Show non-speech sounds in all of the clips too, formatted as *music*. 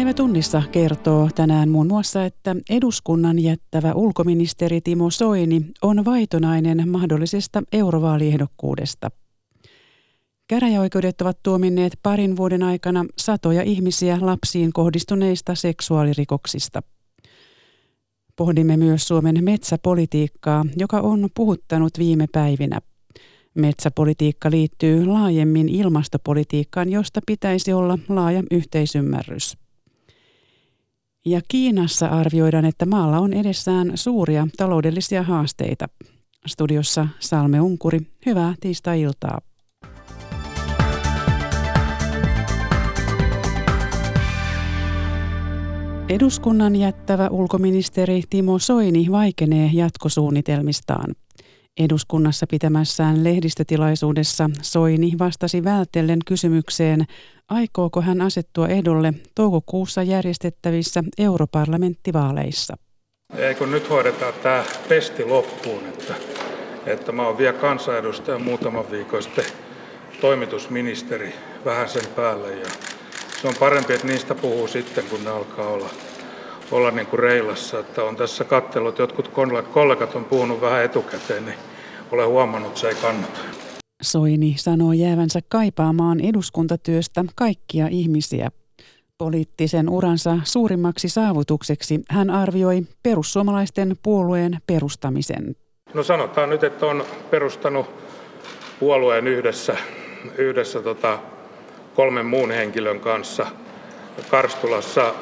Päivä tunnissa kertoo tänään muun muassa, että eduskunnan jättävä ulkoministeri Timo Soini on vaitonainen mahdollisesta eurovaaliehdokkuudesta. Käräjäoikeudet ovat tuominneet parin vuoden aikana satoja ihmisiä lapsiin kohdistuneista seksuaalirikoksista. Pohdimme myös Suomen metsäpolitiikkaa, joka on puhuttanut viime päivinä. Metsäpolitiikka liittyy laajemmin ilmastopolitiikkaan, josta pitäisi olla laaja yhteisymmärrys. Ja Kiinassa arvioidaan, että maalla on edessään suuria taloudellisia haasteita. Studiossa Salme Unkuri, hyvää tiistai-iltaa. Eduskunnan jättävä ulkoministeri Timo Soini vaikenee jatkosuunnitelmistaan. Eduskunnassa pitämässään lehdistötilaisuudessa Soini vastasi vältellen kysymykseen, aikooko hän asettua ehdolle toukokuussa järjestettävissä europarlamenttivaaleissa. Ei kun nyt hoidetaan tämä pesti loppuun, että, että mä oon vielä kansanedustaja muutaman viikon sitten toimitusministeri vähän sen päälle ja se on parempi, että niistä puhuu sitten, kun ne alkaa olla, olla niin kuin reilassa. Että on tässä kattelut, jotkut kollegat on puhunut vähän etukäteen, niin olen huomannut, että se ei kannata. Soini sanoo jäävänsä kaipaamaan eduskuntatyöstä kaikkia ihmisiä. Poliittisen uransa suurimmaksi saavutukseksi hän arvioi perussuomalaisten puolueen perustamisen. No sanotaan nyt, että on perustanut puolueen yhdessä, yhdessä tota, kolmen muun henkilön kanssa Karstulassa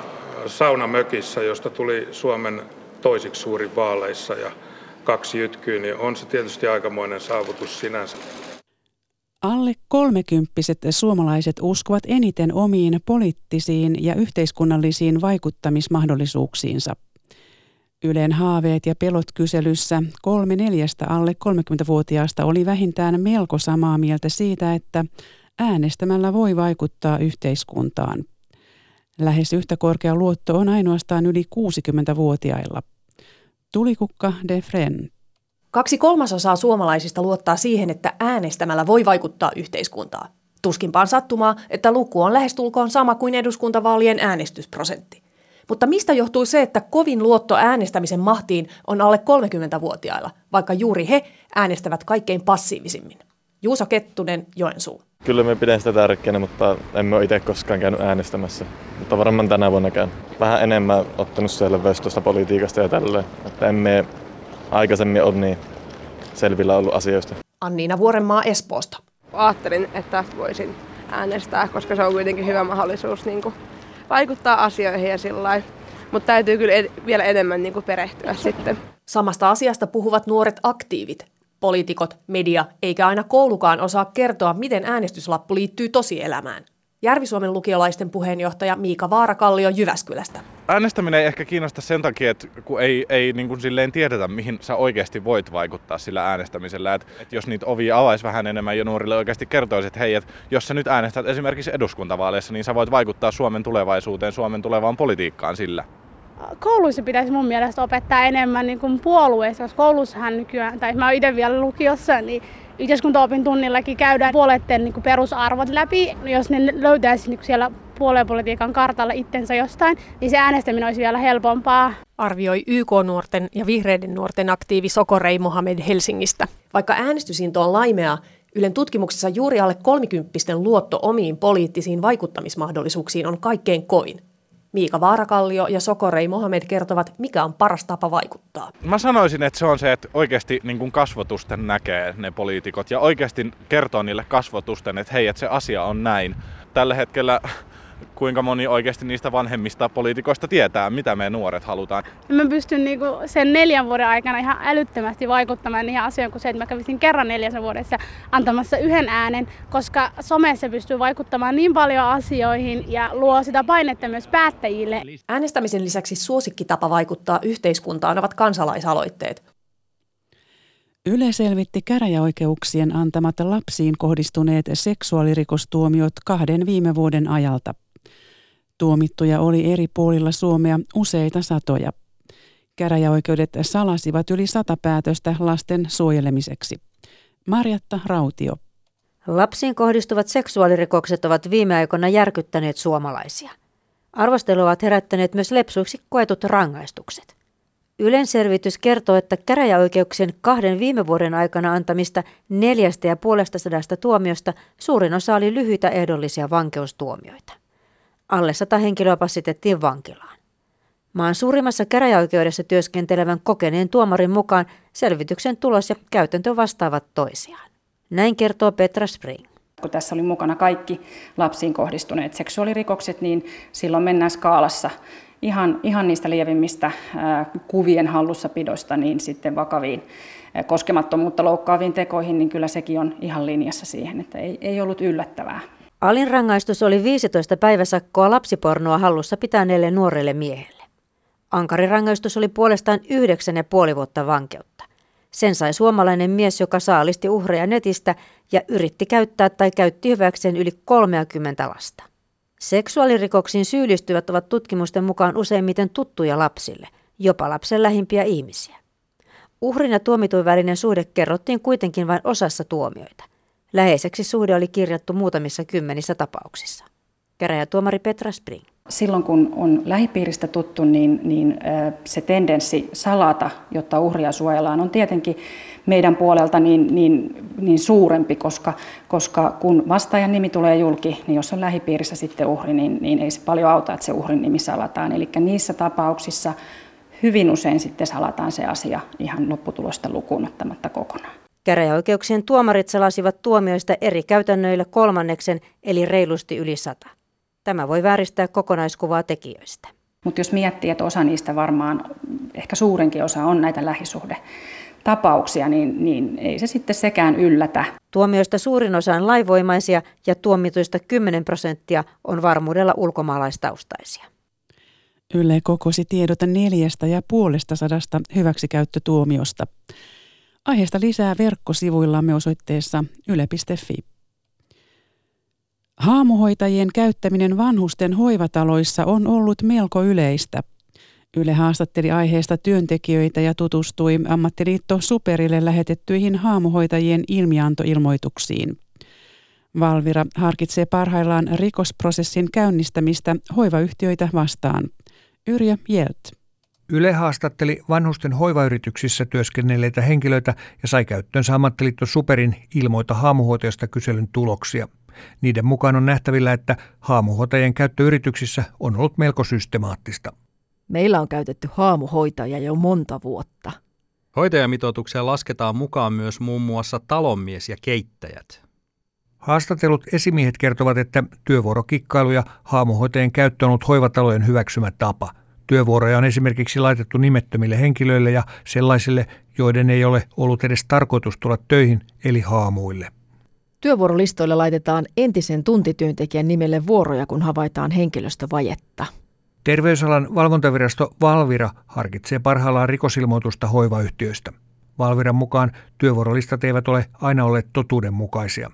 saunamökissä, josta tuli Suomen toisiksi suurin vaaleissa ja kaksi jytkyä, niin on se tietysti aikamoinen saavutus sinänsä. Alle kolmekymppiset suomalaiset uskovat eniten omiin poliittisiin ja yhteiskunnallisiin vaikuttamismahdollisuuksiinsa. Ylen haaveet ja pelot kyselyssä kolme neljästä alle 30-vuotiaasta oli vähintään melko samaa mieltä siitä, että äänestämällä voi vaikuttaa yhteiskuntaan. Lähes yhtä korkea luotto on ainoastaan yli 60-vuotiailla. Tulikukka de Fren. Kaksi kolmasosaa suomalaisista luottaa siihen, että äänestämällä voi vaikuttaa yhteiskuntaan. Tuskinpa on sattumaa, että luku on lähestulkoon sama kuin eduskuntavaalien äänestysprosentti. Mutta mistä johtuu se, että kovin luotto äänestämisen mahtiin on alle 30-vuotiailla, vaikka juuri he äänestävät kaikkein passiivisimmin? Juuso Kettunen, Joensuu. Kyllä me pidän sitä tärkeänä, mutta emme ole itse koskaan käynyt äänestämässä. Mutta varmaan tänä vuonna käyn. Vähän enemmän ottanut selvää tuosta politiikasta ja tälleen. Että emme aikaisemmin ole niin selvillä ollut asioista. Anniina Vuorenmaa Espoosta. Ajattelin, että voisin äänestää, koska se on kuitenkin hyvä mahdollisuus niin kuin, vaikuttaa asioihin ja sillä Mutta täytyy kyllä ed- vielä enemmän niin kuin, perehtyä sitten. Samasta asiasta puhuvat nuoret aktiivit, poliitikot, media eikä aina koulukaan osaa kertoa, miten äänestyslappu liittyy tosielämään. Järvi-Suomen lukiolaisten puheenjohtaja Miika Vaarakallio Jyväskylästä. Äänestäminen ei ehkä kiinnosta sen takia, että kun ei, ei niin kuin silleen tiedetä, mihin sä oikeasti voit vaikuttaa sillä äänestämisellä. Että, että jos niitä ovia avaisi vähän enemmän ja nuorille oikeasti kertoisi, että hei, että jos sä nyt äänestät esimerkiksi eduskuntavaaleissa, niin sä voit vaikuttaa Suomen tulevaisuuteen, Suomen tulevaan politiikkaan sillä kouluissa pitäisi mun mielestä opettaa enemmän niin kuin puolueissa, koska koulussahan nykyään, tai mä oon itse vielä lukiossa, niin yhteiskuntaopin tunnillakin käydään puolueiden niin perusarvot läpi. Jos ne löytäisi niin siellä puoluepolitiikan kartalla itsensä jostain, niin se äänestäminen olisi vielä helpompaa. Arvioi YK-nuorten ja vihreiden nuorten aktiivi Sokorei Mohamed Helsingistä. Vaikka äänestysinto on laimea, Ylen tutkimuksessa juuri alle kolmikymppisten luotto omiin poliittisiin vaikuttamismahdollisuuksiin on kaikkein kovin. Miika Vaarakallio ja Sokorei Mohamed kertovat, mikä on paras tapa vaikuttaa. Mä sanoisin, että se on se, että oikeasti niin kuin kasvotusten näkee ne poliitikot ja oikeasti kertoo niille kasvotusten, että hei, että se asia on näin. Tällä hetkellä kuinka moni oikeasti niistä vanhemmista poliitikoista tietää, mitä me nuoret halutaan. Mä pystyn niinku sen neljän vuoden aikana ihan älyttömästi vaikuttamaan niihin asioihin kuin se, että mä kävisin kerran neljässä vuodessa antamassa yhden äänen, koska somessa pystyy vaikuttamaan niin paljon asioihin ja luo sitä painetta myös päättäjille. Äänestämisen lisäksi suosikkitapa vaikuttaa yhteiskuntaan ovat kansalaisaloitteet. Yle selvitti käräjäoikeuksien antamat lapsiin kohdistuneet seksuaalirikostuomiot kahden viime vuoden ajalta. Tuomittuja oli eri puolilla Suomea useita satoja. Käräjäoikeudet salasivat yli sata päätöstä lasten suojelemiseksi. Marjatta Rautio. Lapsiin kohdistuvat seksuaalirikokset ovat viime aikoina järkyttäneet suomalaisia. Arvostelua ovat herättäneet myös lepsuiksi koetut rangaistukset. Ylen selvitys kertoo, että käräjäoikeuksien kahden viime vuoden aikana antamista neljästä ja puolesta sadasta tuomiosta suurin osa oli lyhyitä ehdollisia vankeustuomioita. Alle sata henkilöä passitettiin vankilaan. Maan suurimmassa käräjäoikeudessa työskentelevän kokeneen tuomarin mukaan selvityksen tulos ja käytäntö vastaavat toisiaan. Näin kertoo Petra Spring. Kun tässä oli mukana kaikki lapsiin kohdistuneet seksuaalirikokset, niin silloin mennään skaalassa ihan, ihan niistä lievimmistä kuvien hallussapidosta niin sitten vakaviin koskemattomuutta loukkaaviin tekoihin, niin kyllä sekin on ihan linjassa siihen, että ei, ei ollut yllättävää. Alin rangaistus oli 15 päiväsakkoa lapsipornoa hallussa pitäneelle nuorelle miehelle. Ankarirangaistus oli puolestaan yhdeksän ja puoli vuotta vankeutta. Sen sai suomalainen mies, joka saalisti uhreja netistä ja yritti käyttää tai käytti hyväkseen yli 30 lasta. Seksuaalirikoksiin syyllistyvät ovat tutkimusten mukaan useimmiten tuttuja lapsille, jopa lapsen lähimpiä ihmisiä. Uhrin ja tuomitun välinen suhde kerrottiin kuitenkin vain osassa tuomioita. Läheiseksi suhde oli kirjattu muutamissa kymmenissä tapauksissa. Käräjätuomari Petra Spring. Silloin kun on lähipiiristä tuttu, niin, niin se tendenssi salata, jotta uhria suojellaan, on tietenkin meidän puolelta niin, niin, niin suurempi, koska, koska kun vastaajan nimi tulee julki, niin jos on lähipiirissä sitten uhri, niin, niin ei se paljon auta, että se uhrin nimi salataan. Eli niissä tapauksissa hyvin usein sitten salataan se asia ihan lopputulosta lukuun ottamatta kokonaan. Käräjäoikeuksien tuomarit salasivat tuomioista eri käytännöillä kolmanneksen, eli reilusti yli sata. Tämä voi vääristää kokonaiskuvaa tekijöistä. Mutta jos miettii, että osa niistä varmaan, ehkä suurinkin osa on näitä lähisuhde tapauksia, niin, niin ei se sitten sekään yllätä. Tuomioista suurin osa on laivoimaisia ja tuomituista 10 prosenttia on varmuudella ulkomaalaistaustaisia. Yle kokosi tiedot neljästä ja puolesta sadasta hyväksikäyttötuomiosta. Aiheesta lisää verkkosivuillamme osoitteessa yle.fi. Haamuhoitajien käyttäminen vanhusten hoivataloissa on ollut melko yleistä. Yle haastatteli aiheesta työntekijöitä ja tutustui ammattiliitto Superille lähetettyihin haamuhoitajien ilmiantoilmoituksiin. Valvira harkitsee parhaillaan rikosprosessin käynnistämistä hoivayhtiöitä vastaan. Yrjö Jelt. Yle haastatteli vanhusten hoivayrityksissä työskennelleitä henkilöitä ja sai käyttöönsä ammattiliitto Superin ilmoita haamuhoitajasta kyselyn tuloksia. Niiden mukaan on nähtävillä, että haamuhoitajien käyttö yrityksissä on ollut melko systemaattista. Meillä on käytetty haamuhoitajia jo monta vuotta. Hoitajamitoitukseen lasketaan mukaan myös muun muassa talonmies ja keittäjät. Haastatellut esimiehet kertovat, että työvuorokikkailu ja haamuhoitajien käyttö on ollut hoivatalojen hyväksymä tapa. Työvuoroja on esimerkiksi laitettu nimettömille henkilöille ja sellaisille, joiden ei ole ollut edes tarkoitus tulla töihin, eli haamuille. Työvuorolistoille laitetaan entisen tuntityöntekijän nimelle vuoroja, kun havaitaan henkilöstövajetta. Terveysalan valvontavirasto Valvira harkitsee parhaillaan rikosilmoitusta hoivayhtiöistä. Valviran mukaan työvuorolistat eivät ole aina olleet totuudenmukaisia.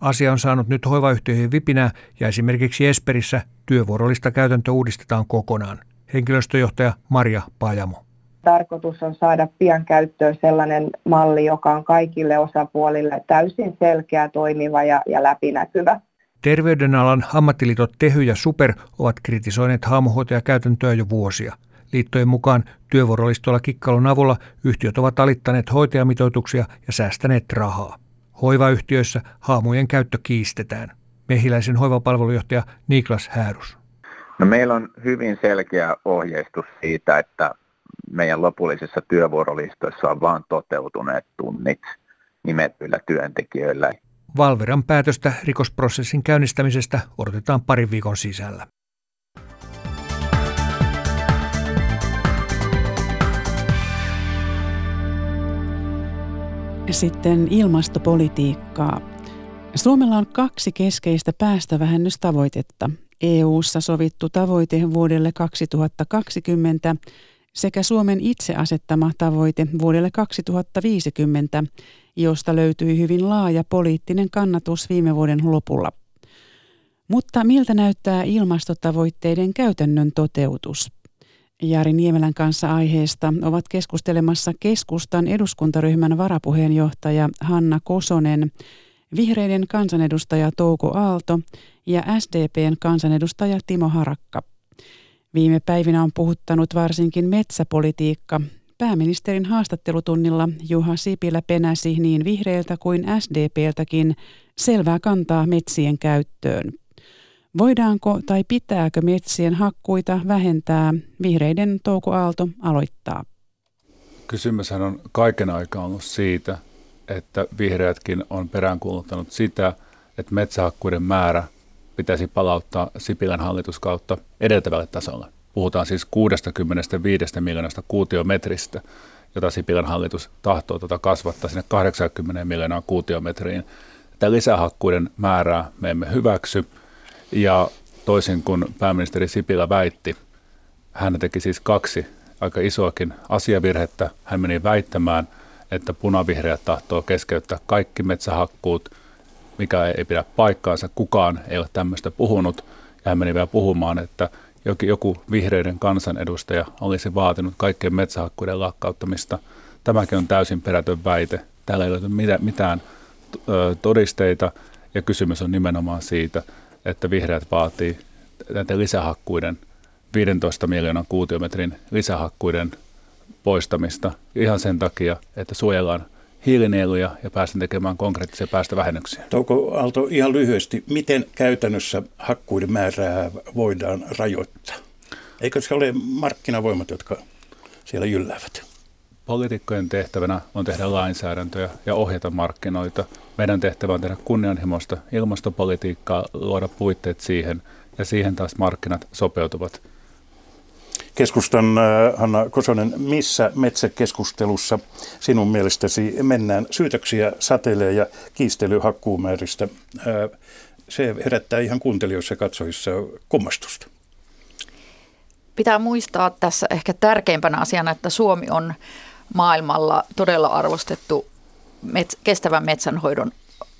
Asia on saanut nyt hoivayhtiöihin vipinää ja esimerkiksi Esperissä työvuorolista käytäntö uudistetaan kokonaan. Henkilöstöjohtaja Maria Pajamo. Tarkoitus on saada pian käyttöön sellainen malli, joka on kaikille osapuolille täysin selkeä, toimiva ja, ja läpinäkyvä. Terveydenalan ammattiliitot Tehy ja Super ovat kritisoineet haamuhoitajakäytäntöä jo vuosia. Liittojen mukaan työvuorolistoilla kikkailun avulla yhtiöt ovat alittaneet hoitajamitoituksia ja säästäneet rahaa. Hoivayhtiöissä haamujen käyttö kiistetään. Mehiläisen hoivapalvelujohtaja Niklas Häärus. No meillä on hyvin selkeä ohjeistus siitä, että meidän lopullisissa työvuorolistoissa on vain toteutuneet tunnit nimetyillä työntekijöillä. Valveran päätöstä rikosprosessin käynnistämisestä odotetaan parin viikon sisällä. Sitten ilmastopolitiikkaa. Suomella on kaksi keskeistä päästövähennystavoitetta. EU-ssa sovittu tavoite vuodelle 2020 sekä Suomen itse asettama tavoite vuodelle 2050, josta löytyi hyvin laaja poliittinen kannatus viime vuoden lopulla. Mutta miltä näyttää ilmastotavoitteiden käytännön toteutus? Jari Niemelän kanssa aiheesta ovat keskustelemassa keskustan eduskuntaryhmän varapuheenjohtaja Hanna Kosonen, vihreiden kansanedustaja Touko Aalto ja SDPn kansanedustaja Timo Harakka. Viime päivinä on puhuttanut varsinkin metsäpolitiikka. Pääministerin haastattelutunnilla Juha Sipilä penäsi niin vihreiltä kuin SDPltäkin selvää kantaa metsien käyttöön. Voidaanko tai pitääkö metsien hakkuita vähentää? Vihreiden Touko Aalto aloittaa. Kysymyshän on kaiken aikaa ollut siitä, että vihreätkin on peräänkuuluttanut sitä, että metsähakkuiden määrä pitäisi palauttaa Sipilän hallituskautta edeltävälle tasolle. Puhutaan siis 65 miljoonasta kuutiometristä, jota Sipilän hallitus tahtoo tuota kasvattaa sinne 80 miljoonaa kuutiometriin. Tätä lisähakkuiden määrää me emme hyväksy ja toisin kuin pääministeri Sipilä väitti, hän teki siis kaksi aika isoakin asiavirhettä. Hän meni väittämään, että punavihreät tahtoo keskeyttää kaikki metsähakkuut, mikä ei pidä paikkaansa. Kukaan ei ole tämmöistä puhunut. Ja hän meni vielä puhumaan, että joku vihreiden kansanedustaja olisi vaatinut kaikkien metsähakkuiden lakkauttamista. Tämäkin on täysin perätön väite. Täällä ei ole mitään todisteita ja kysymys on nimenomaan siitä, että vihreät vaatii näiden lisähakkuiden – 15 miljoonan kuutiometrin lisähakkuiden poistamista ihan sen takia, että suojellaan hiilinieluja ja päästään tekemään konkreettisia päästövähennyksiä. Touko Aalto, ihan lyhyesti, miten käytännössä hakkuiden määrää voidaan rajoittaa? Eikö se ole markkinavoimat, jotka siellä jylläävät? Poliitikkojen tehtävänä on tehdä lainsäädäntöjä ja ohjata markkinoita. Meidän tehtävä on tehdä kunnianhimoista ilmastopolitiikkaa, luoda puitteet siihen, ja siihen taas markkinat sopeutuvat – Keskustan äh, Hanna Kosonen, missä metsäkeskustelussa sinun mielestäsi mennään? Syytöksiä satelee ja kiistely hakkuumääristä. Äh, se herättää ihan kuuntelijoissa ja katsojissa kummastusta. Pitää muistaa tässä ehkä tärkeimpänä asiana, että Suomi on maailmalla todella arvostettu met- kestävän metsänhoidon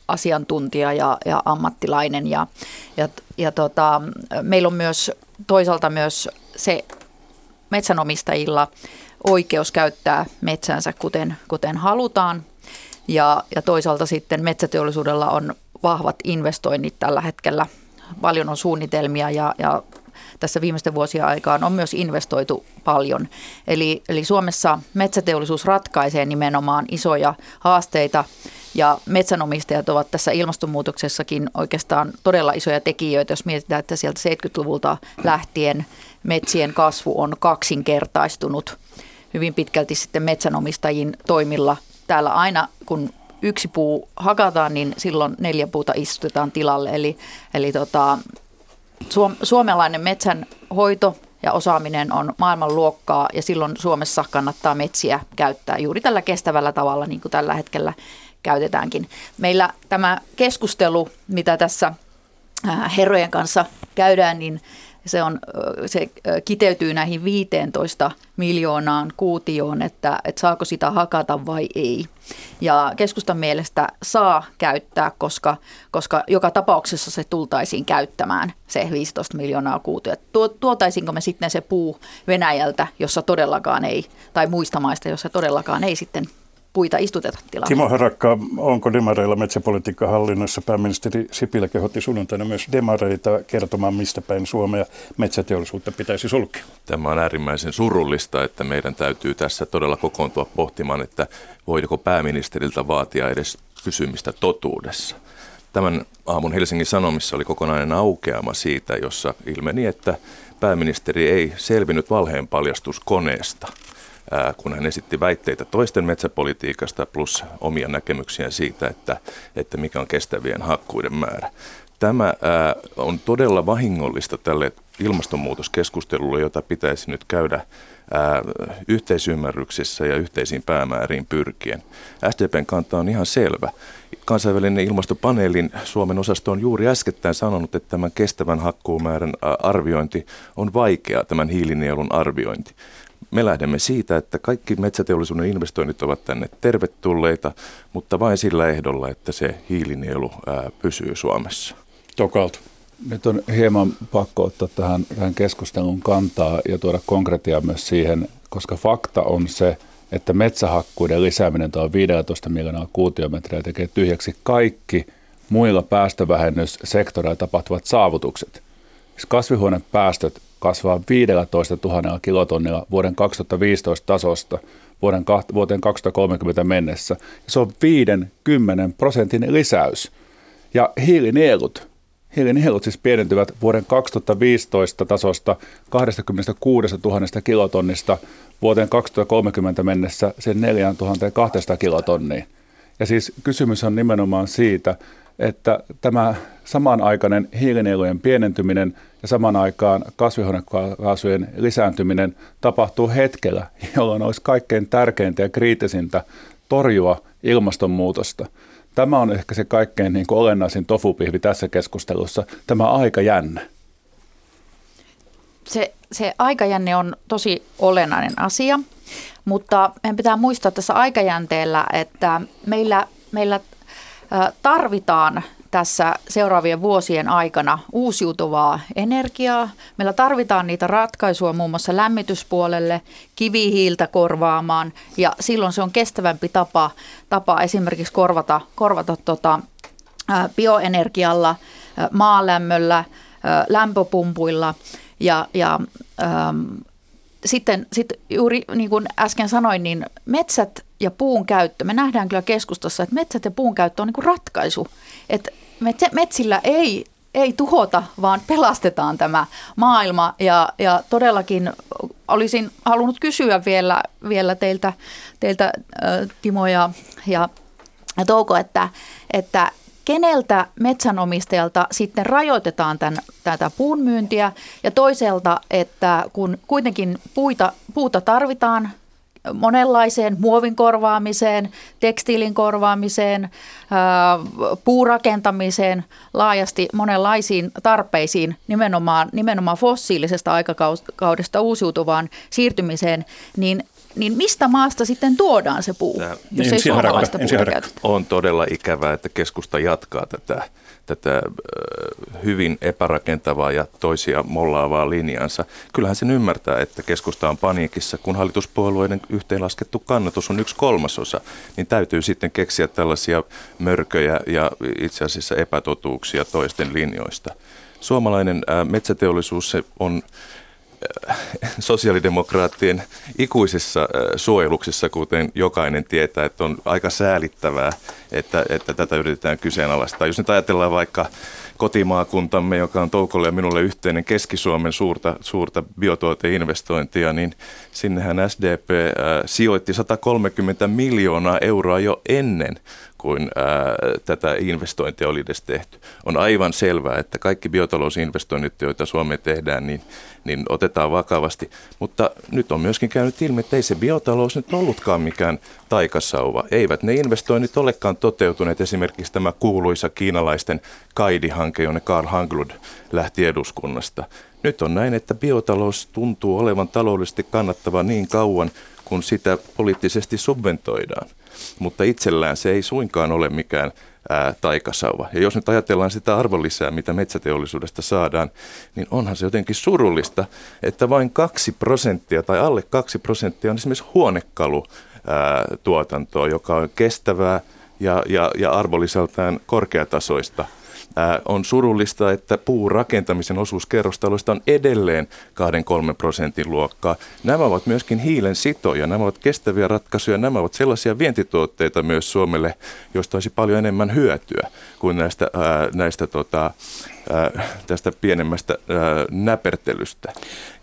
asiantuntija ja, ja ammattilainen. Ja, ja, ja tota, meillä on myös toisaalta myös se metsänomistajilla oikeus käyttää metsänsä kuten, kuten halutaan. Ja, ja toisaalta sitten metsäteollisuudella on vahvat investoinnit tällä hetkellä. Paljon on suunnitelmia ja, ja tässä viimeisten vuosien aikaan on myös investoitu paljon. Eli, eli Suomessa metsäteollisuus ratkaisee nimenomaan isoja haasteita ja metsänomistajat ovat tässä ilmastonmuutoksessakin oikeastaan todella isoja tekijöitä, jos mietitään, että sieltä 70-luvulta lähtien metsien kasvu on kaksinkertaistunut hyvin pitkälti sitten metsänomistajien toimilla. Täällä aina kun yksi puu hakataan, niin silloin neljä puuta istutetaan tilalle. Eli, eli tota, suomalainen metsän hoito ja osaaminen on maailmanluokkaa ja silloin Suomessa kannattaa metsiä käyttää juuri tällä kestävällä tavalla, niin kuin tällä hetkellä käytetäänkin. Meillä tämä keskustelu, mitä tässä herrojen kanssa käydään, niin se, on, se kiteytyy näihin 15 miljoonaan kuutioon, että, että saako sitä hakata vai ei. Ja keskustan mielestä saa käyttää, koska, koska joka tapauksessa se tultaisiin käyttämään, se 15 miljoonaa kuutiota. Tuotaisinko me sitten se puu Venäjältä, jossa todellakaan ei, tai muista maista, jossa todellakaan ei sitten puita istuteta tilalle. Timo Harakka, onko demareilla metsäpolitiikka hallinnassa? Pääministeri Sipilä kehotti sunnuntaina myös demareita kertomaan, mistä päin Suomea metsäteollisuutta pitäisi sulkea. Tämä on äärimmäisen surullista, että meidän täytyy tässä todella kokoontua pohtimaan, että voiko pääministeriltä vaatia edes pysymistä totuudessa. Tämän aamun Helsingin Sanomissa oli kokonainen aukeama siitä, jossa ilmeni, että pääministeri ei selvinnyt valheen paljastuskoneesta – kun hän esitti väitteitä toisten metsäpolitiikasta plus omia näkemyksiä siitä, että, että mikä on kestävien hakkuiden määrä. Tämä on todella vahingollista tälle ilmastonmuutoskeskustelulle, jota pitäisi nyt käydä yhteisymmärryksissä ja yhteisiin päämääriin pyrkien. SDPn kanta on ihan selvä. Kansainvälinen ilmastopaneelin Suomen osasto on juuri äskettäin sanonut, että tämän kestävän hakkuumäärän arviointi on vaikea, tämän hiilinielun arviointi. Me lähdemme siitä, että kaikki metsäteollisuuden investoinnit ovat tänne tervetulleita, mutta vain sillä ehdolla, että se hiilinielu ää, pysyy Suomessa. Tokalta. Nyt on hieman pakko ottaa tähän, tähän keskustelun kantaa ja tuoda konkretiaa myös siihen, koska fakta on se, että metsähakkuiden lisääminen tuo 15 miljoonaa kuutiometriä tekee tyhjäksi kaikki muilla päästövähennyssektoreilla tapahtuvat saavutukset. Siis kasvihuonepäästöt kasvaa 15 000 kilotonnilla vuoden 2015 tasosta vuoden, vuoteen 2030 mennessä. Se on 50 prosentin lisäys. Ja hiilinielut, hiilinielut siis pienentyvät vuoden 2015 tasosta 26 000 kilotonnista vuoteen 2030 mennessä sen 4200 kilotonniin. Ja siis kysymys on nimenomaan siitä, että tämä samanaikainen hiilinielujen pienentyminen ja saman aikaan kasvihuonekaasujen lisääntyminen tapahtuu hetkellä, *laughs* jolloin olisi kaikkein tärkeintä ja kriittisintä torjua ilmastonmuutosta. Tämä on ehkä se kaikkein niin kuin olennaisin tofupihvi tässä keskustelussa, tämä aikajänne. Se, se aikajänne on tosi olennainen asia, mutta meidän pitää muistaa tässä aikajänteellä, että meillä, meillä tarvitaan tässä seuraavien vuosien aikana uusiutuvaa energiaa. Meillä tarvitaan niitä ratkaisuja muun muassa lämmityspuolelle, kivihiiltä korvaamaan ja silloin se on kestävämpi tapa, tapa esimerkiksi korvata, korvata tota, bioenergialla, maalämmöllä, lämpöpumpuilla ja, ja ähm, sitten, sitten juuri niin kuin äsken sanoin, niin metsät ja puun käyttö, me nähdään kyllä keskustassa, että metsät ja puun käyttö on niin kuin ratkaisu. Että metsillä ei, ei tuhota, vaan pelastetaan tämä maailma. Ja, ja todellakin olisin halunnut kysyä vielä, vielä teiltä, teiltä Timo ja, ja Touko, että, että keneltä metsänomistajalta sitten rajoitetaan tämän, tätä puun myyntiä ja toisaalta, että kun kuitenkin puita, puuta tarvitaan monenlaiseen muovin korvaamiseen, tekstiilin korvaamiseen, puurakentamiseen, laajasti monenlaisiin tarpeisiin, nimenomaan, nimenomaan fossiilisesta aikakaudesta uusiutuvaan siirtymiseen, niin niin mistä maasta sitten tuodaan se puu, Tämä, jos ei suomalaista puuta käytetä? On todella ikävää, että keskusta jatkaa tätä, tätä hyvin epärakentavaa ja toisia mollaavaa linjansa. Kyllähän sen ymmärtää, että keskusta on paniikissa, kun hallituspuolueiden yhteenlaskettu kannatus on yksi kolmasosa, niin täytyy sitten keksiä tällaisia mörköjä ja itse asiassa epätotuuksia toisten linjoista. Suomalainen metsäteollisuus se on *laughs* sosiaalidemokraattien ikuisessa suojeluksessa, kuten jokainen tietää, että on aika säälittävää, että, että tätä yritetään kyseenalaistaa. Jos nyt ajatellaan vaikka kotimaakuntamme, joka on Toukolle ja minulle yhteinen Keski-Suomen suurta, suurta biotuoteinvestointia, niin sinnehän SDP sijoitti 130 miljoonaa euroa jo ennen kuin ää, tätä investointia oli edes tehty. On aivan selvää, että kaikki biotalousinvestoinnit, joita Suomeen tehdään, niin, niin otetaan vakavasti. Mutta nyt on myöskin käynyt ilmi, että ei se biotalous nyt ollutkaan mikään taikasauva. Eivät ne investoinnit olekaan toteutuneet. Esimerkiksi tämä kuuluisa kiinalaisten Kaidi-hanke, jonne Karl Hanglund lähti eduskunnasta. Nyt on näin, että biotalous tuntuu olevan taloudellisesti kannattava niin kauan, kun sitä poliittisesti subventoidaan mutta itsellään se ei suinkaan ole mikään ää, taikasauva. Ja jos nyt ajatellaan sitä arvonlisää, mitä metsäteollisuudesta saadaan, niin onhan se jotenkin surullista, että vain kaksi prosenttia tai alle kaksi prosenttia on esimerkiksi huonekalutuotantoa, joka on kestävää ja, ja, ja arvonlisältään korkeatasoista – on surullista, että puurakentamisen osuus kerrostaloista on edelleen 2-3 prosentin luokkaa. Nämä ovat myöskin hiilen sitoja, nämä ovat kestäviä ratkaisuja, nämä ovat sellaisia vientituotteita myös Suomelle, joista olisi paljon enemmän hyötyä kuin näistä, ää, näistä tota, ää, tästä pienemmästä ää, näpertelystä.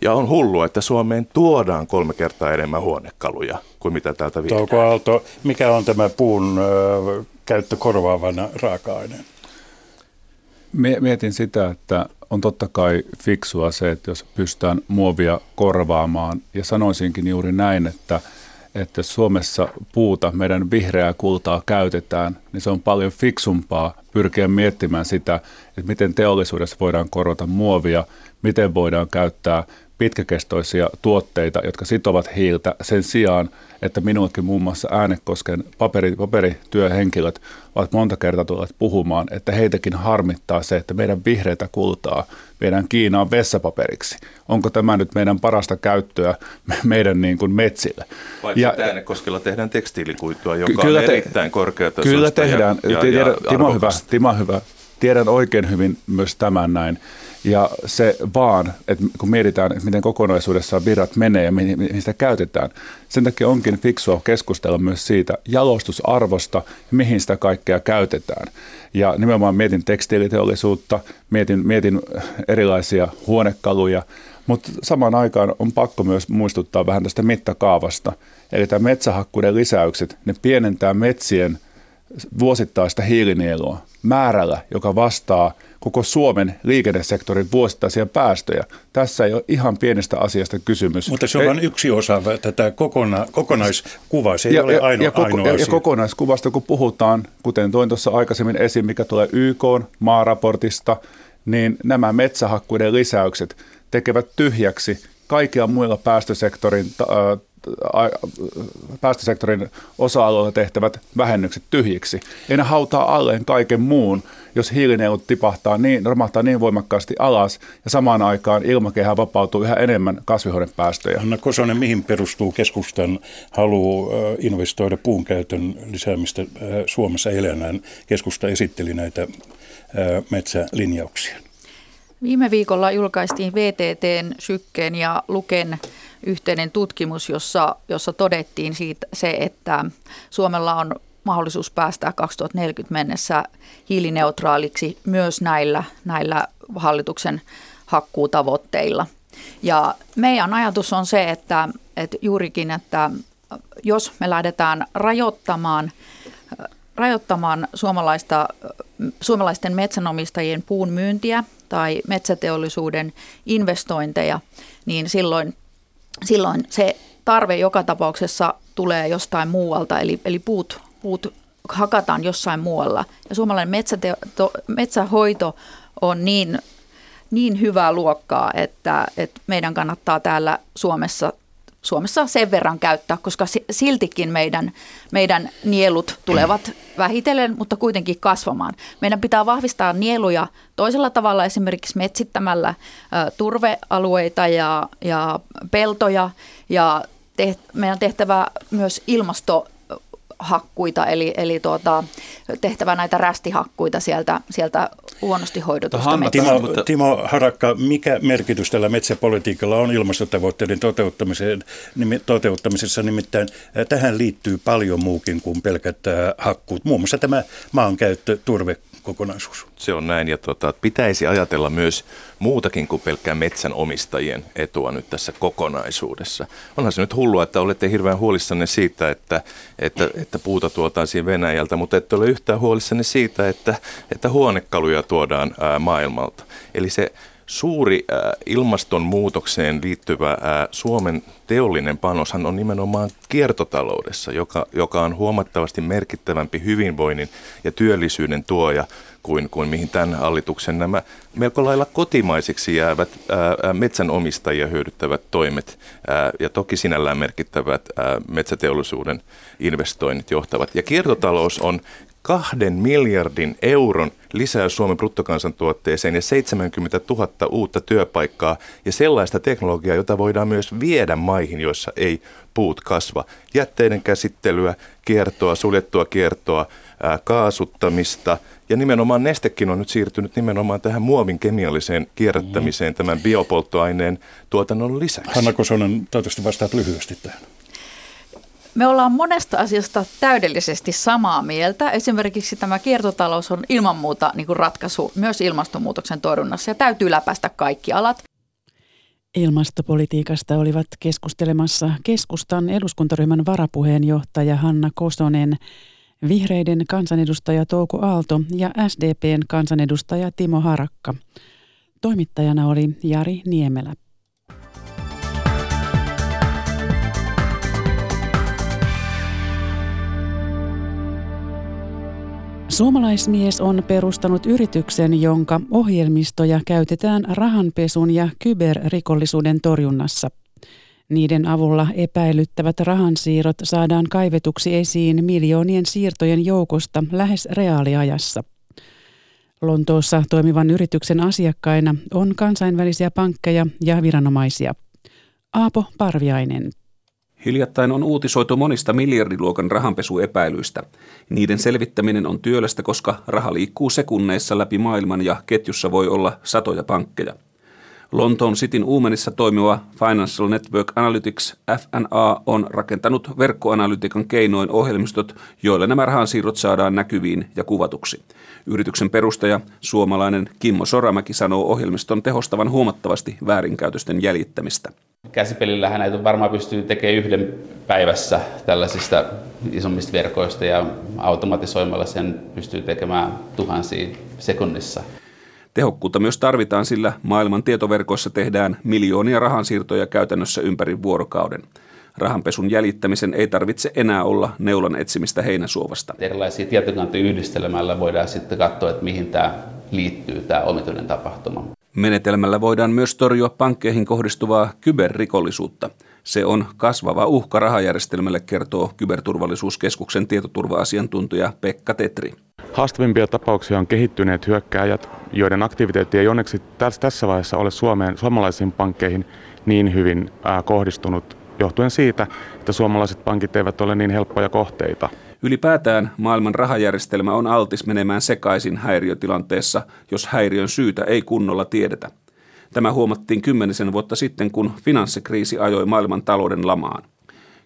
Ja on hullua, että Suomeen tuodaan kolme kertaa enemmän huonekaluja kuin mitä täältä viedään. Touko Aalto, mikä on tämä puun ää, käyttö korvaavana raaka-aineena? Mietin sitä, että on totta kai fiksua se, että jos pystytään muovia korvaamaan, ja sanoisinkin juuri näin, että, että Suomessa puuta, meidän vihreää kultaa käytetään, niin se on paljon fiksumpaa pyrkiä miettimään sitä, että miten teollisuudessa voidaan korvata muovia, miten voidaan käyttää pitkäkestoisia tuotteita, jotka sitovat hiiltä sen sijaan, että minullekin muun muassa Äänekosken paperi, paperityöhenkilöt ovat monta kertaa tulleet puhumaan, että heitäkin harmittaa se, että meidän vihreitä kultaa meidän Kiinaan vessapaperiksi. Onko tämä nyt meidän parasta käyttöä meidän niin kuin metsille? Paitsi ja, Äänekoskella tehdään tekstiilikuitua, joka kyllä on te, erittäin korkeatasoista Kyllä tehdään. Ja, ja, ja, Timo, hyvä, Timo hyvä. Tiedän oikein hyvin myös tämän näin. Ja se vaan, että kun mietitään, että miten kokonaisuudessaan virrat menee ja mihin, sitä käytetään, sen takia onkin fiksua keskustella myös siitä jalostusarvosta ja mihin sitä kaikkea käytetään. Ja nimenomaan mietin tekstiiliteollisuutta, mietin, mietin erilaisia huonekaluja, mutta samaan aikaan on pakko myös muistuttaa vähän tästä mittakaavasta. Eli tämä metsähakkuiden lisäykset, ne pienentää metsien vuosittaista hiilinielua määrällä, joka vastaa koko Suomen liikennesektorin vuosittaisia päästöjä. Tässä ei ole ihan pienestä asiasta kysymys. Mutta se on vain yksi osa tätä kokona, kokonaiskuvaa, se ei ja, ole ainoa, ja, koko, ainoa ja, asia. Ja kokonaiskuvasta kun puhutaan, kuten toin tuossa aikaisemmin esiin, mikä tulee YK maaraportista, niin nämä metsähakkuiden lisäykset tekevät tyhjäksi kaikilla muilla päästösektorin päästösektorin osa-alueilla tehtävät vähennykset tyhjiksi. Ei ne hautaa alleen kaiken muun, jos hiilinielut tipahtaa niin, romahtaa niin voimakkaasti alas ja samaan aikaan ilmakehä vapautuu yhä enemmän kasvihuonepäästöjä. Anna Kosonen, mihin perustuu keskustan halu investoida puun käytön lisäämistä Suomessa elämään? Keskusta esitteli näitä metsälinjauksia. Viime viikolla julkaistiin VTTn, Sykkeen ja Luken yhteinen tutkimus, jossa, jossa todettiin siitä se, että Suomella on mahdollisuus päästä 2040 mennessä hiilineutraaliksi myös näillä, näillä hallituksen hakkuutavoitteilla. Ja meidän ajatus on se, että, että juurikin, että jos me lähdetään rajoittamaan, rajoittamaan suomalaista, suomalaisten metsänomistajien puun myyntiä tai metsäteollisuuden investointeja, niin silloin silloin se tarve joka tapauksessa tulee jostain muualta, eli, eli puut, puut hakataan jossain muualla. Ja suomalainen metsäte, to, metsähoito on niin, niin hyvää luokkaa, että, että meidän kannattaa täällä Suomessa Suomessa sen verran käyttää, koska siltikin meidän, meidän nielut tulevat vähitellen, mutta kuitenkin kasvamaan. Meidän pitää vahvistaa nieluja toisella tavalla, esimerkiksi metsittämällä turvealueita ja, ja peltoja ja teht, meidän tehtävä myös ilmasto hakkuita, eli, eli tuota, tehtävä näitä rästihakkuita sieltä, sieltä huonosti hoidetusta Timo, Timo Harakka, mikä merkitys tällä metsäpolitiikalla on ilmastotavoitteiden toteuttamiseen, toteuttamisessa? Nimittäin tähän liittyy paljon muukin kuin pelkät hakkuut, muun muassa tämä maankäyttö, turve, kokonaisuus. Se on näin ja tota, pitäisi ajatella myös muutakin kuin pelkkää metsänomistajien etua nyt tässä kokonaisuudessa. Onhan se nyt hullua, että olette hirveän huolissanne siitä, että, että, että puuta tuotaisiin Venäjältä, mutta ette ole yhtään huolissanne siitä, että, että huonekaluja tuodaan ää, maailmalta. Eli se suuri äh, ilmastonmuutokseen liittyvä äh, Suomen teollinen panoshan on nimenomaan kiertotaloudessa, joka, joka on huomattavasti merkittävämpi hyvinvoinnin ja työllisyyden tuoja kuin, kuin mihin tämän hallituksen nämä melko lailla kotimaisiksi jäävät ää, metsänomistajia hyödyttävät toimet ja toki sinällään merkittävät metsäteollisuuden investoinnit johtavat. Ja kiertotalous on kahden miljardin euron lisäys Suomen bruttokansantuotteeseen ja 70 000 uutta työpaikkaa ja sellaista teknologiaa, jota voidaan myös viedä maihin, joissa ei puut kasva. Jätteiden käsittelyä, kiertoa, suljettua kiertoa, kaasuttamista ja nimenomaan nestekin on nyt siirtynyt nimenomaan tähän muovin kemialliseen kierrättämiseen tämän biopolttoaineen tuotannon lisäksi. Hanna Kosonen, toivottavasti vastaat lyhyesti tähän. Me ollaan monesta asiasta täydellisesti samaa mieltä. Esimerkiksi tämä kiertotalous on ilman muuta niin kuin ratkaisu myös ilmastonmuutoksen torjunnassa ja täytyy läpäistä kaikki alat. Ilmastopolitiikasta olivat keskustelemassa keskustan eduskuntaryhmän varapuheenjohtaja Hanna Kosonen, vihreiden kansanedustaja Touko Aalto ja SDPn kansanedustaja Timo Harakka. Toimittajana oli Jari Niemelä. Suomalaismies on perustanut yrityksen, jonka ohjelmistoja käytetään rahanpesun ja kyberrikollisuuden torjunnassa. Niiden avulla epäilyttävät rahansiirrot saadaan kaivetuksi esiin miljoonien siirtojen joukosta lähes reaaliajassa. Lontoossa toimivan yrityksen asiakkaina on kansainvälisiä pankkeja ja viranomaisia. Aapo Parviainen. Hiljattain on uutisoitu monista miljardiluokan rahanpesuepäilyistä. Niiden selvittäminen on työlästä, koska raha liikkuu sekunneissa läpi maailman ja ketjussa voi olla satoja pankkeja. Lontoon Cityn uumenissa toimiva Financial Network Analytics FNA on rakentanut verkkoanalytiikan keinoin ohjelmistot, joilla nämä rahansiirrot saadaan näkyviin ja kuvatuksi. Yrityksen perustaja, suomalainen Kimmo Soramäki sanoo ohjelmiston tehostavan huomattavasti väärinkäytösten jäljittämistä. Käsipelillähän näitä varmaan pystyy tekemään yhden päivässä tällaisista isommista verkoista ja automatisoimalla sen pystyy tekemään tuhansia sekunnissa. Tehokkuutta myös tarvitaan, sillä maailman tietoverkoissa tehdään miljoonia rahansiirtoja käytännössä ympäri vuorokauden. Rahanpesun jäljittämisen ei tarvitse enää olla neulan etsimistä heinäsuovasta. Erilaisia tietokantoja yhdistelemällä voidaan sitten katsoa, että mihin tämä liittyy, tämä omituinen tapahtuma. Menetelmällä voidaan myös torjua pankkeihin kohdistuvaa kyberrikollisuutta. Se on kasvava uhka rahajärjestelmälle, kertoo Kyberturvallisuuskeskuksen tietoturva-asiantuntija Pekka Tetri. Haastavimpia tapauksia on kehittyneet hyökkääjät, joiden aktiviteetti ei onneksi tässä vaiheessa ole Suomeen, suomalaisiin pankkeihin niin hyvin kohdistunut johtuen siitä, että suomalaiset pankit eivät ole niin helppoja kohteita. Ylipäätään maailman rahajärjestelmä on altis menemään sekaisin häiriötilanteessa, jos häiriön syytä ei kunnolla tiedetä. Tämä huomattiin kymmenisen vuotta sitten, kun finanssikriisi ajoi maailman talouden lamaan.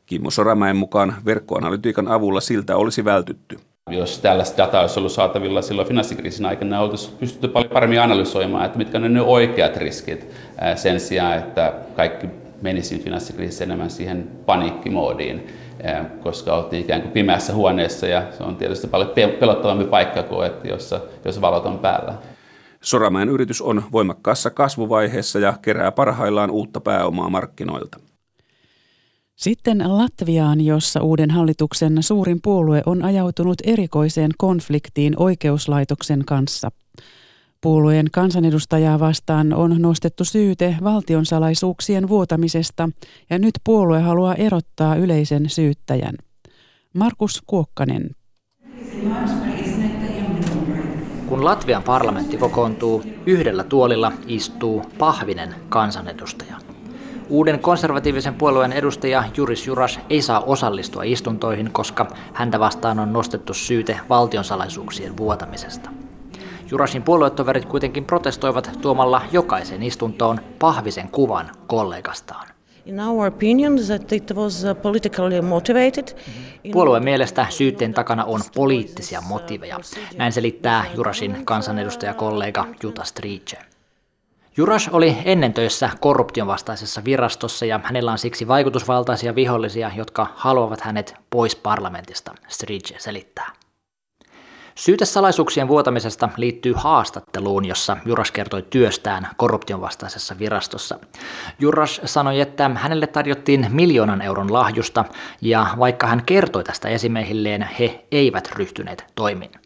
Kimmo Soramäen mukaan verkkoanalytiikan avulla siltä olisi vältytty. Jos tällaista dataa olisi ollut saatavilla silloin finanssikriisin aikana, oltaisiin pystytty paljon paremmin analysoimaan, että mitkä on ne oikeat riskit sen sijaan, että kaikki menisi finanssikriisissä enemmän siihen paniikkimoodiin, koska oltiin ikään kuin pimeässä huoneessa ja se on tietysti paljon pelottavampi paikka kuin että jossa, jos valot on päällä. Soramäen yritys on voimakkaassa kasvuvaiheessa ja kerää parhaillaan uutta pääomaa markkinoilta. Sitten Latviaan, jossa uuden hallituksen suurin puolue on ajautunut erikoiseen konfliktiin oikeuslaitoksen kanssa. Puolueen kansanedustajaa vastaan on nostettu syyte valtionsalaisuuksien vuotamisesta ja nyt puolue haluaa erottaa yleisen syyttäjän. Markus Kuokkanen. Kun Latvian parlamentti kokoontuu, yhdellä tuolilla istuu pahvinen kansanedustaja. Uuden konservatiivisen puolueen edustaja Juris Juras ei saa osallistua istuntoihin, koska häntä vastaan on nostettu syyte valtionsalaisuuksien vuotamisesta. Jurasin puoluetoverit kuitenkin protestoivat tuomalla jokaisen istuntoon pahvisen kuvan kollegastaan. In our opinion that it was uh, politically motivated. Puolueen mielestä syytteen takana on poliittisia motiveja. Näin selittää Jurasin kansanedustajakollega Jutta Strice. Juras oli ennen töissä korruption vastaisessa virastossa ja hänellä on siksi vaikutusvaltaisia vihollisia, jotka haluavat hänet pois parlamentista, Strice selittää. Syytesalaisuuksien vuotamisesta liittyy haastatteluun, jossa Juras kertoi työstään korruption vastaisessa virastossa. Juras sanoi, että hänelle tarjottiin miljoonan euron lahjusta, ja vaikka hän kertoi tästä esimiehilleen, he eivät ryhtyneet toimiin.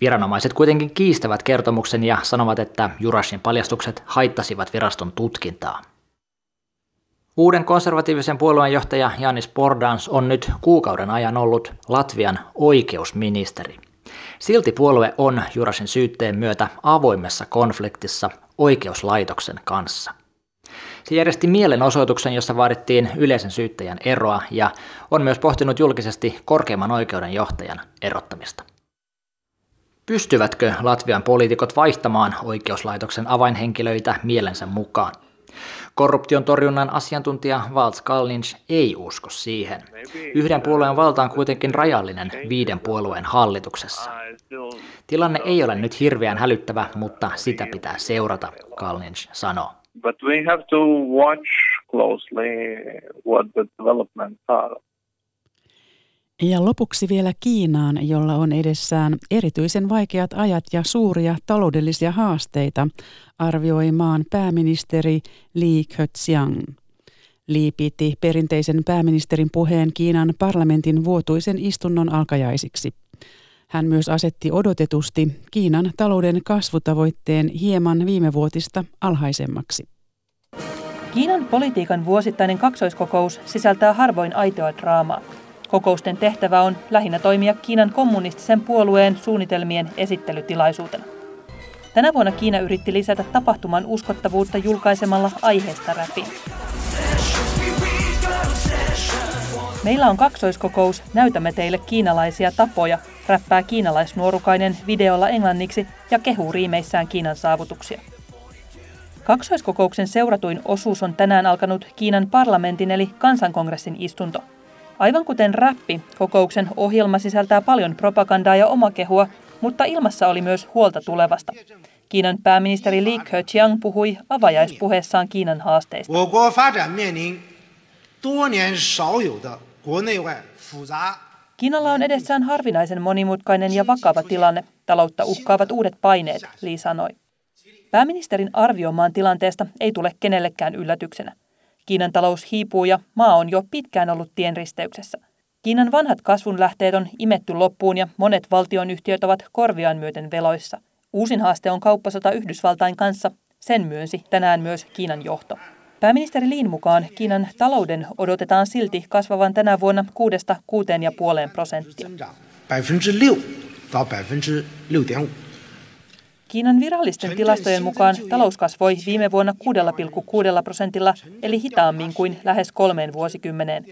Viranomaiset kuitenkin kiistävät kertomuksen ja sanovat, että Jurasin paljastukset haittasivat viraston tutkintaa. Uuden konservatiivisen puolueen johtaja Janis Bordans on nyt kuukauden ajan ollut Latvian oikeusministeri. Silti puolue on Jurasin syytteen myötä avoimessa konfliktissa oikeuslaitoksen kanssa. Se järjesti mielenosoituksen, jossa vaadittiin yleisen syyttäjän eroa ja on myös pohtinut julkisesti korkeimman oikeuden johtajan erottamista. Pystyvätkö Latvian poliitikot vaihtamaan oikeuslaitoksen avainhenkilöitä mielensä mukaan? Korruption torjunnan asiantuntija Valts Kalnins ei usko siihen. Yhden puolueen valta on kuitenkin rajallinen viiden puolueen hallituksessa. Tilanne ei ole nyt hirveän hälyttävä, mutta sitä pitää seurata, Kalnins sanoo. But we have to watch closely what the developments are. Ja lopuksi vielä Kiinaan, jolla on edessään erityisen vaikeat ajat ja suuria taloudellisia haasteita, arvioi maan pääministeri Li Keqiang. Li piti perinteisen pääministerin puheen Kiinan parlamentin vuotuisen istunnon alkajaisiksi. Hän myös asetti odotetusti Kiinan talouden kasvutavoitteen hieman viimevuotista alhaisemmaksi. Kiinan politiikan vuosittainen kaksoiskokous sisältää harvoin aitoa draamaa. Kokousten tehtävä on lähinnä toimia Kiinan kommunistisen puolueen suunnitelmien esittelytilaisuutena. Tänä vuonna Kiina yritti lisätä tapahtuman uskottavuutta julkaisemalla aiheesta räpin. Meillä on kaksoiskokous, näytämme teille kiinalaisia tapoja, räppää kiinalaisnuorukainen videolla englanniksi ja kehuu riimeissään Kiinan saavutuksia. Kaksoiskokouksen seuratuin osuus on tänään alkanut Kiinan parlamentin eli kansankongressin istunto. Aivan kuten räppi, kokouksen ohjelma sisältää paljon propagandaa ja omakehua, mutta ilmassa oli myös huolta tulevasta. Kiinan pääministeri Li Keqiang puhui avajaispuheessaan Kiinan haasteista. Kiinalla on edessään harvinaisen monimutkainen ja vakava tilanne. Taloutta uhkaavat uudet paineet, Li sanoi. Pääministerin arvio maan tilanteesta ei tule kenellekään yllätyksenä. Kiinan talous hiipuu ja maa on jo pitkään ollut tienristeyksessä. Kiinan vanhat kasvun lähteet on imetty loppuun ja monet valtionyhtiöt ovat korviaan myöten veloissa. Uusin haaste on kauppasota Yhdysvaltain kanssa. Sen myönsi tänään myös Kiinan johto. Pääministeri Liin mukaan Kiinan talouden odotetaan silti kasvavan tänä vuonna 6-6,5 prosenttia. Kiinan virallisten tilastojen mukaan talous kasvoi viime vuonna 6,6 prosentilla, eli hitaammin kuin lähes kolmeen vuosikymmeneen.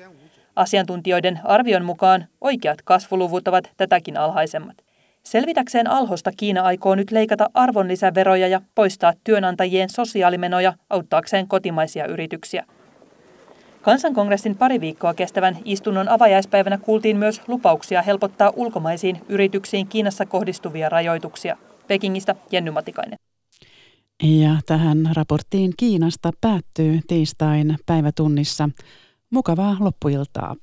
Asiantuntijoiden arvion mukaan oikeat kasvuluvut ovat tätäkin alhaisemmat. Selvitäkseen alhosta Kiina aikoo nyt leikata arvonlisäveroja ja poistaa työnantajien sosiaalimenoja auttaakseen kotimaisia yrityksiä. Kansankongressin pari viikkoa kestävän istunnon avajaispäivänä kuultiin myös lupauksia helpottaa ulkomaisiin yrityksiin Kiinassa kohdistuvia rajoituksia. Pekingistä Jenny Matikainen. Ja tähän raporttiin Kiinasta päättyy tiistain päivätunnissa. Mukavaa loppuiltaa.